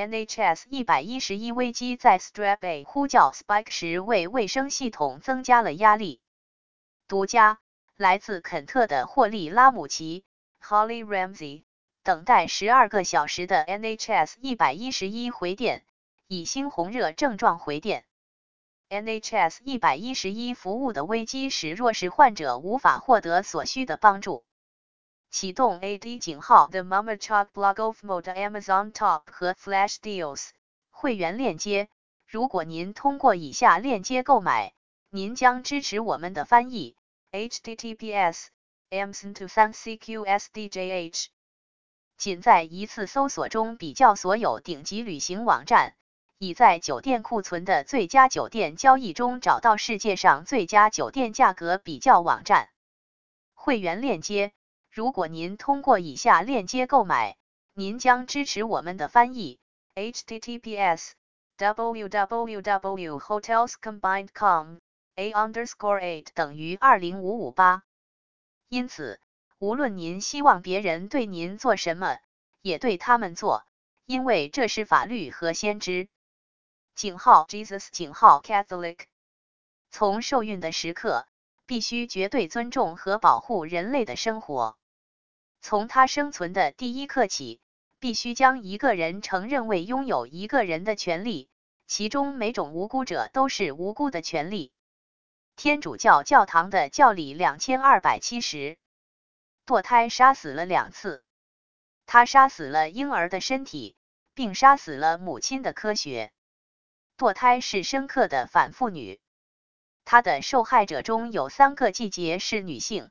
NHS 一百一十一危机在 Strep A 呼叫 Spike 时为卫生系统增加了压力。独家，来自肯特的霍利拉姆奇 （Holly Ramsey） 等待十二个小时的 NHS 一百一十一回电，以猩红热症状回电。NHS 一百一十一服务的危机使弱势患者无法获得所需的帮助。启动 AD 井号 The Mama Chalk Blog of Mode Amazon Top 和 Flash Deals 会员链接。如果您通过以下链接购买，您将支持我们的翻译。https amazon to thank cqsdjh。仅在一次搜索中比较所有顶级旅行网站，已在酒店库存的最佳酒店交易中找到世界上最佳酒店价格比较网站。会员链接。如果您通过以下链接购买，您将支持我们的翻译。https www.hotelscombined.com a underscore eight 等于二零五五八。因此，无论您希望别人对您做什么，也对他们做，因为这是法律和先知。井号 Jesus 井号 Catholic。从受孕的时刻，必须绝对尊重和保护人类的生活。从他生存的第一刻起，必须将一个人承认为拥有一个人的权利，其中每种无辜者都是无辜的权利。天主教教堂的教理两千二百七十，堕胎杀死了两次，他杀死了婴儿的身体，并杀死了母亲的科学。堕胎是深刻的反妇女，他的受害者中有三个季节是女性。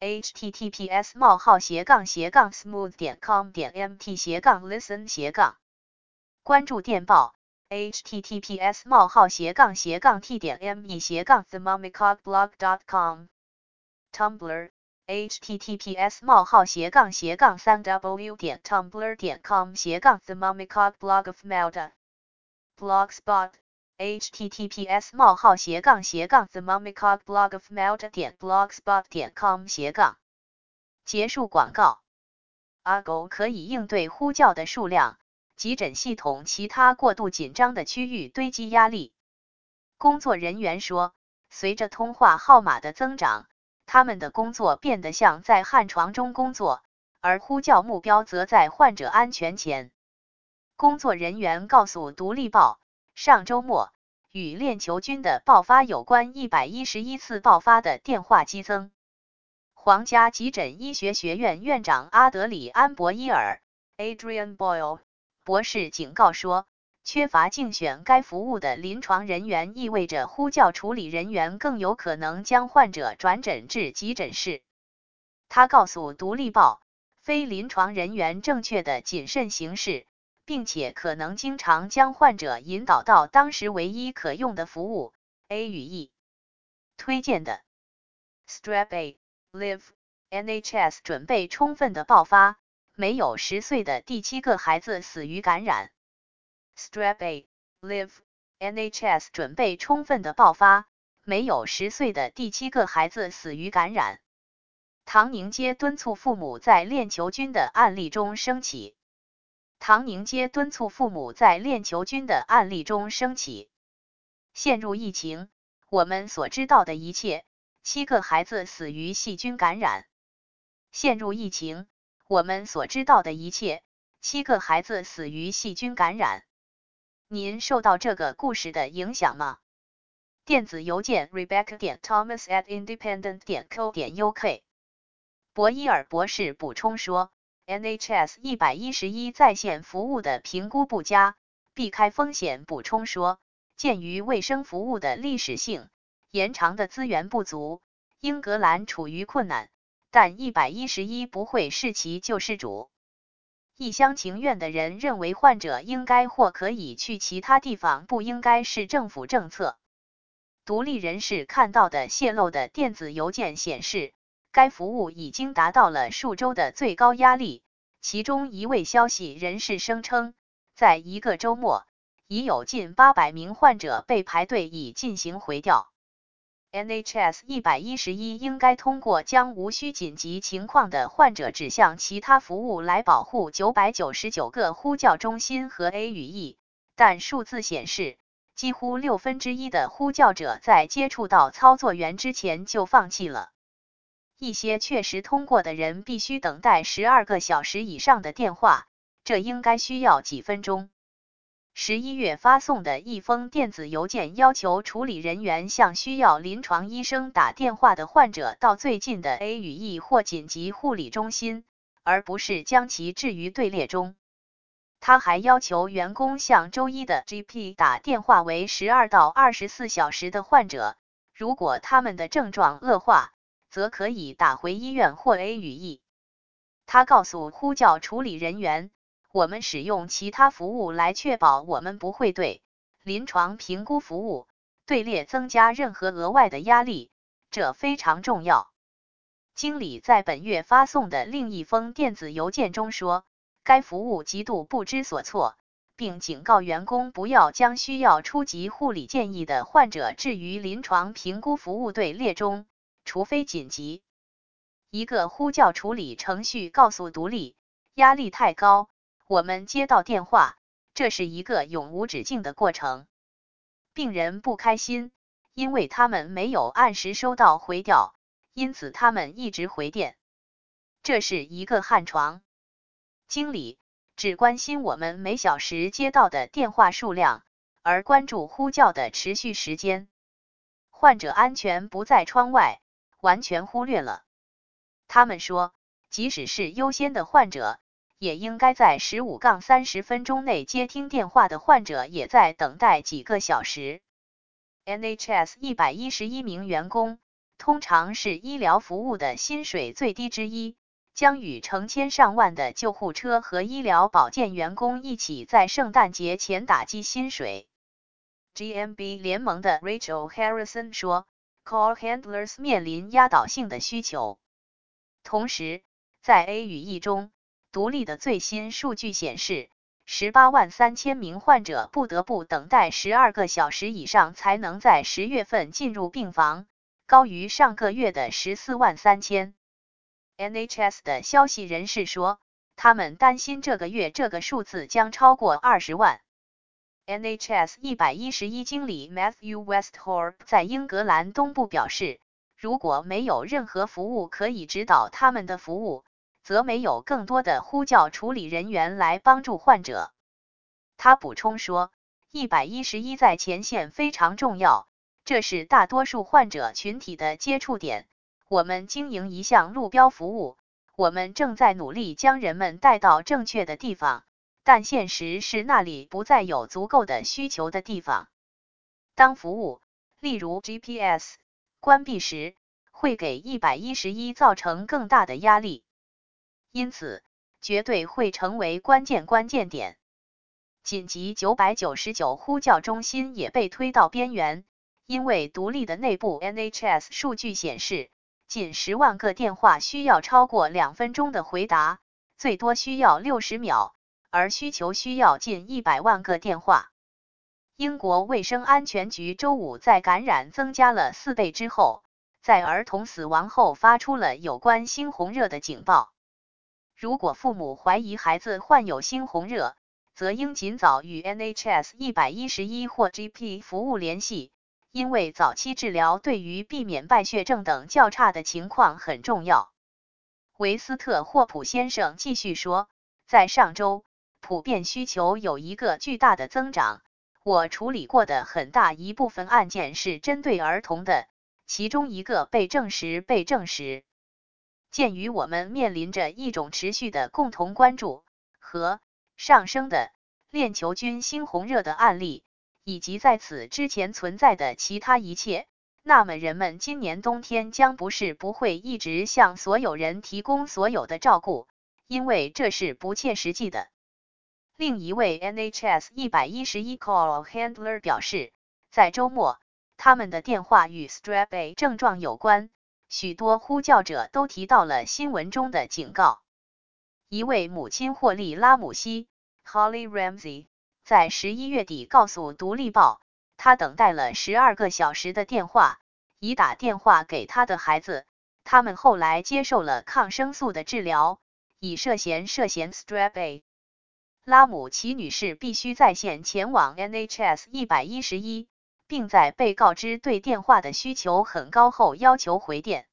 Https: 冒号斜杠斜杠 smooth 点 com 点 mt 斜杠 listen 斜杠关注电报 https: 冒号斜杠斜杠 t 点 me 斜杠 themommycogblog.com Tumblr https: 冒号斜杠斜杠三 w 点 tumblr 点 com 斜杠 themommycogblog of Melda Blogspot https: 冒号斜杠斜杠 themommycogblogofmeld 点 blogspot 点 com 斜杠结束广告。阿狗可以应对呼叫的数量、急诊系统其他过度紧张的区域堆积压力。工作人员说，随着通话号码的增长，他们的工作变得像在旱床中工作，而呼叫目标则在患者安全前。工作人员告诉《独立报》。上周末，与链球菌的爆发有关，一百一十一次爆发的电话激增。皇家急诊医学学院院长阿德里安·博伊尔 （Adrian Boyle） 博士警告说，缺乏竞选该服务的临床人员意味着呼叫处理人员更有可能将患者转诊至急诊室。他告诉《独立报》，非临床人员正确的谨慎行事。并且可能经常将患者引导到当时唯一可用的服务。A 与 E 推荐的 Strap A Live NHS 准备充分的爆发，没有十岁的第七个孩子死于感染。Strap A Live NHS 准备充分的爆发，没有十岁的第七个孩子死于感染。唐宁街敦促父母在链球菌的案例中升起。唐宁街敦促父母在链球菌的案例中升起。陷入疫情，我们所知道的一切，七个孩子死于细菌感染。陷入疫情，我们所知道的一切，七个孩子死于细菌感染。您受到这个故事的影响吗？电子邮件：rebecca 点 thomas at independent 点 co 点 uk。博伊尔博士补充说。NHS 一百一十一在线服务的评估不佳，避开风险。补充说，鉴于卫生服务的历史性，延长的资源不足，英格兰处于困难，但一百一十一不会是其救世主。一厢情愿的人认为患者应该或可以去其他地方，不应该是政府政策。独立人士看到的泄露的电子邮件显示，该服务已经达到了数周的最高压力。其中一位消息人士声称，在一个周末，已有近八百名患者被排队以进行回调。NHS 一百一十一应该通过将无需紧急情况的患者指向其他服务来保护九百九十九个呼叫中心和 A 语 E，但数字显示，几乎六分之一的呼叫者在接触到操作员之前就放弃了。一些确实通过的人必须等待十二个小时以上的电话，这应该需要几分钟。十一月发送的一封电子邮件要求处理人员向需要临床医生打电话的患者到最近的 A 与 E 或紧急护理中心，而不是将其置于队列中。他还要求员工向周一的 GP 打电话为十二到二十四小时的患者，如果他们的症状恶化。则可以打回医院或 A 语 E。他告诉呼叫处理人员：“我们使用其他服务来确保我们不会对临床评估服务队列增加任何额外的压力，这非常重要。”经理在本月发送的另一封电子邮件中说，该服务极度不知所措，并警告员工不要将需要初级护理建议的患者置于临床评估服务队列中。除非紧急，一个呼叫处理程序告诉独立，压力太高，我们接到电话，这是一个永无止境的过程。病人不开心，因为他们没有按时收到回调，因此他们一直回电。这是一个旱床。经理只关心我们每小时接到的电话数量，而关注呼叫的持续时间。患者安全不在窗外。完全忽略了。他们说，即使是优先的患者，也应该在十五杠三十分钟内接听电话的患者也在等待几个小时。NHS 一百一十一名员工，通常是医疗服务的薪水最低之一，将与成千上万的救护车和医疗保健员工一起在圣诞节前打击薪水。GMB 联盟的 Rachel Harrison 说。Call handlers 面临压倒性的需求。同时，在 A 语 E 中，独立的最新数据显示，十八万三千名患者不得不等待十二个小时以上才能在十月份进入病房，高于上个月的十四万三千。NHS 的消息人士说，他们担心这个月这个数字将超过二十万。NHS 一百一十一经理 Matthew Westhorp 在英格兰东部表示，如果没有任何服务可以指导他们的服务，则没有更多的呼叫处理人员来帮助患者。他补充说，一百一十一在前线非常重要，这是大多数患者群体的接触点。我们经营一项路标服务，我们正在努力将人们带到正确的地方。但现实是那里不再有足够的需求的地方。当服务，例如 GPS，关闭时，会给一百一十一造成更大的压力，因此绝对会成为关键关键点。紧急九百九十九呼叫中心也被推到边缘，因为独立的内部 NHS 数据显示，近十万个电话需要超过两分钟的回答，最多需要六十秒。而需求需要近一百万个电话。英国卫生安全局周五在感染增加了四倍之后，在儿童死亡后发出了有关猩红热的警报。如果父母怀疑孩子患有猩红热，则应尽早与 NHS 一百一十一或 GP 服务联系，因为早期治疗对于避免败血症等较差的情况很重要。维斯特霍普先生继续说，在上周。普遍需求有一个巨大的增长。我处理过的很大一部分案件是针对儿童的，其中一个被证实被证实。鉴于我们面临着一种持续的共同关注和上升的链球菌猩红热的案例，以及在此之前存在的其他一切，那么人们今年冬天将不是不会一直向所有人提供所有的照顾，因为这是不切实际的。另一位 NHS 一百一十一 call handler 表示，在周末，他们的电话与 Strep A 症状有关，许多呼叫者都提到了新闻中的警告。一位母亲霍利拉姆西 （Holly Ramsey） 在十一月底告诉《独立报》，她等待了十二个小时的电话，已打电话给她的孩子。他们后来接受了抗生素的治疗，以涉嫌涉嫌 Strep A。拉姆齐女士必须在线前往 NHS 一百一十一。并在被告知对电话的需求很高后要求回电，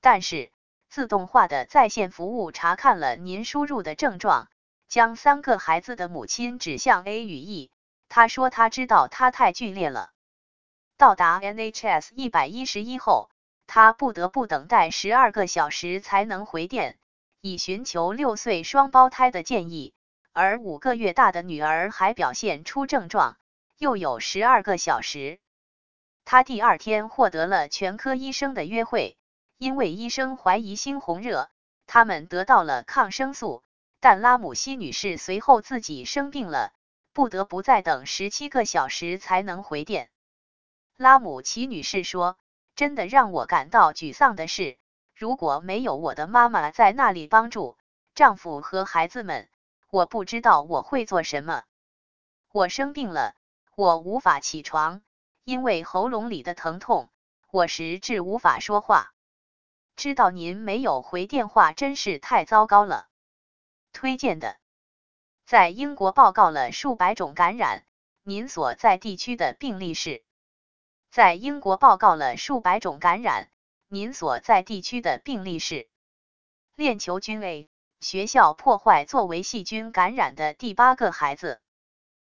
但是自动化的在线服务查看了您输入的症状，将三个孩子的母亲指向 A 与 E。他说他知道他太剧烈了。到达 NHS 一百一十一后，他不得不等待十二个小时才能回电，以寻求六岁双胞胎的建议，而五个月大的女儿还表现出症状。又有十二个小时，她第二天获得了全科医生的约会，因为医生怀疑猩红热，他们得到了抗生素，但拉姆西女士随后自己生病了，不得不再等十七个小时才能回电。拉姆齐女士说：“真的让我感到沮丧的是，如果没有我的妈妈在那里帮助丈夫和孩子们，我不知道我会做什么。我生病了。”我无法起床，因为喉咙里的疼痛，我实质无法说话。知道您没有回电话，真是太糟糕了。推荐的，在英国报告了数百种感染，您所在地区的病例是？在英国报告了数百种感染，您所在地区的病例是？链球菌 A 学校破坏作为细菌感染的第八个孩子。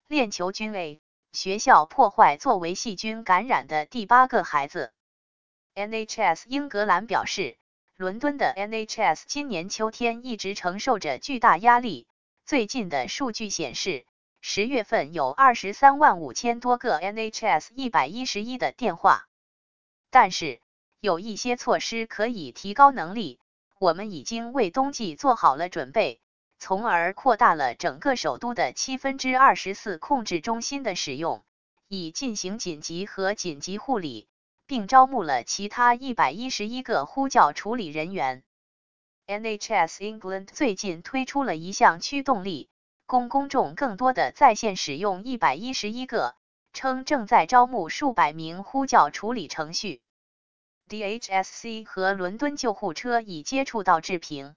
链球菌 A。学校破坏作为细菌感染的第八个孩子。NHS 英格兰表示，伦敦的 NHS 今年秋天一直承受着巨大压力。最近的数据显示，十月份有二十三万五千多个 NHS 一百一十一的电话。但是，有一些措施可以提高能力。我们已经为冬季做好了准备。从而扩大了整个首都的七分之二十四控制中心的使用，以进行紧急和紧急护理，并招募了其他一百一十一个呼叫处理人员。NHS England 最近推出了一项驱动力，供公众更多的在线使用一百一十一个，称正在招募数百名呼叫处理程序。DHSC 和伦敦救护车已接触到致平。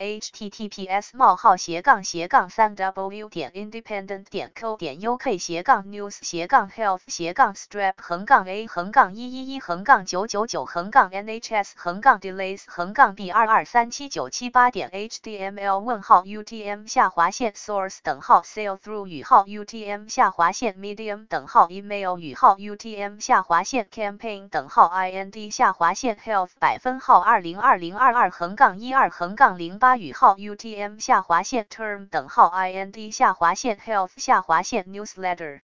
Https: 冒号斜杠斜杠三 w 点 independent 点 co 点 uk 斜杠 news 斜杠 health 斜杠 strap 横杠 a 横杠一一一横杠九九九横杠 nhs 横杠 delays 横杠 b 二二三七九七八点 html 问号 utm 下划线 source 等号 sail through 语号 utm 下划线 medium 等号 email 语号 utm 下划线 campaign 等号 ind 下划线 health 百分号二零二零二二横杠一二横杠零八。发语号 UTM 下划线 term 等号 IND 下划线 health 下划线 newsletter